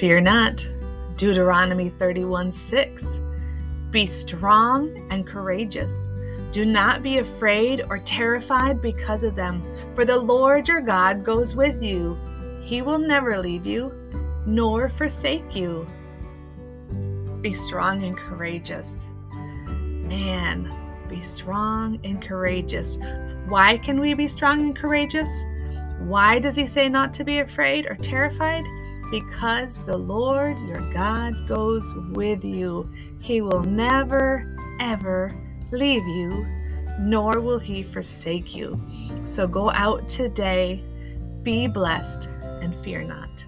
Fear not. Deuteronomy 31 6. Be strong and courageous. Do not be afraid or terrified because of them, for the Lord your God goes with you. He will never leave you nor forsake you. Be strong and courageous. Man, be strong and courageous. Why can we be strong and courageous? Why does he say not to be afraid or terrified? Because the Lord your God goes with you. He will never, ever leave you, nor will he forsake you. So go out today, be blessed, and fear not.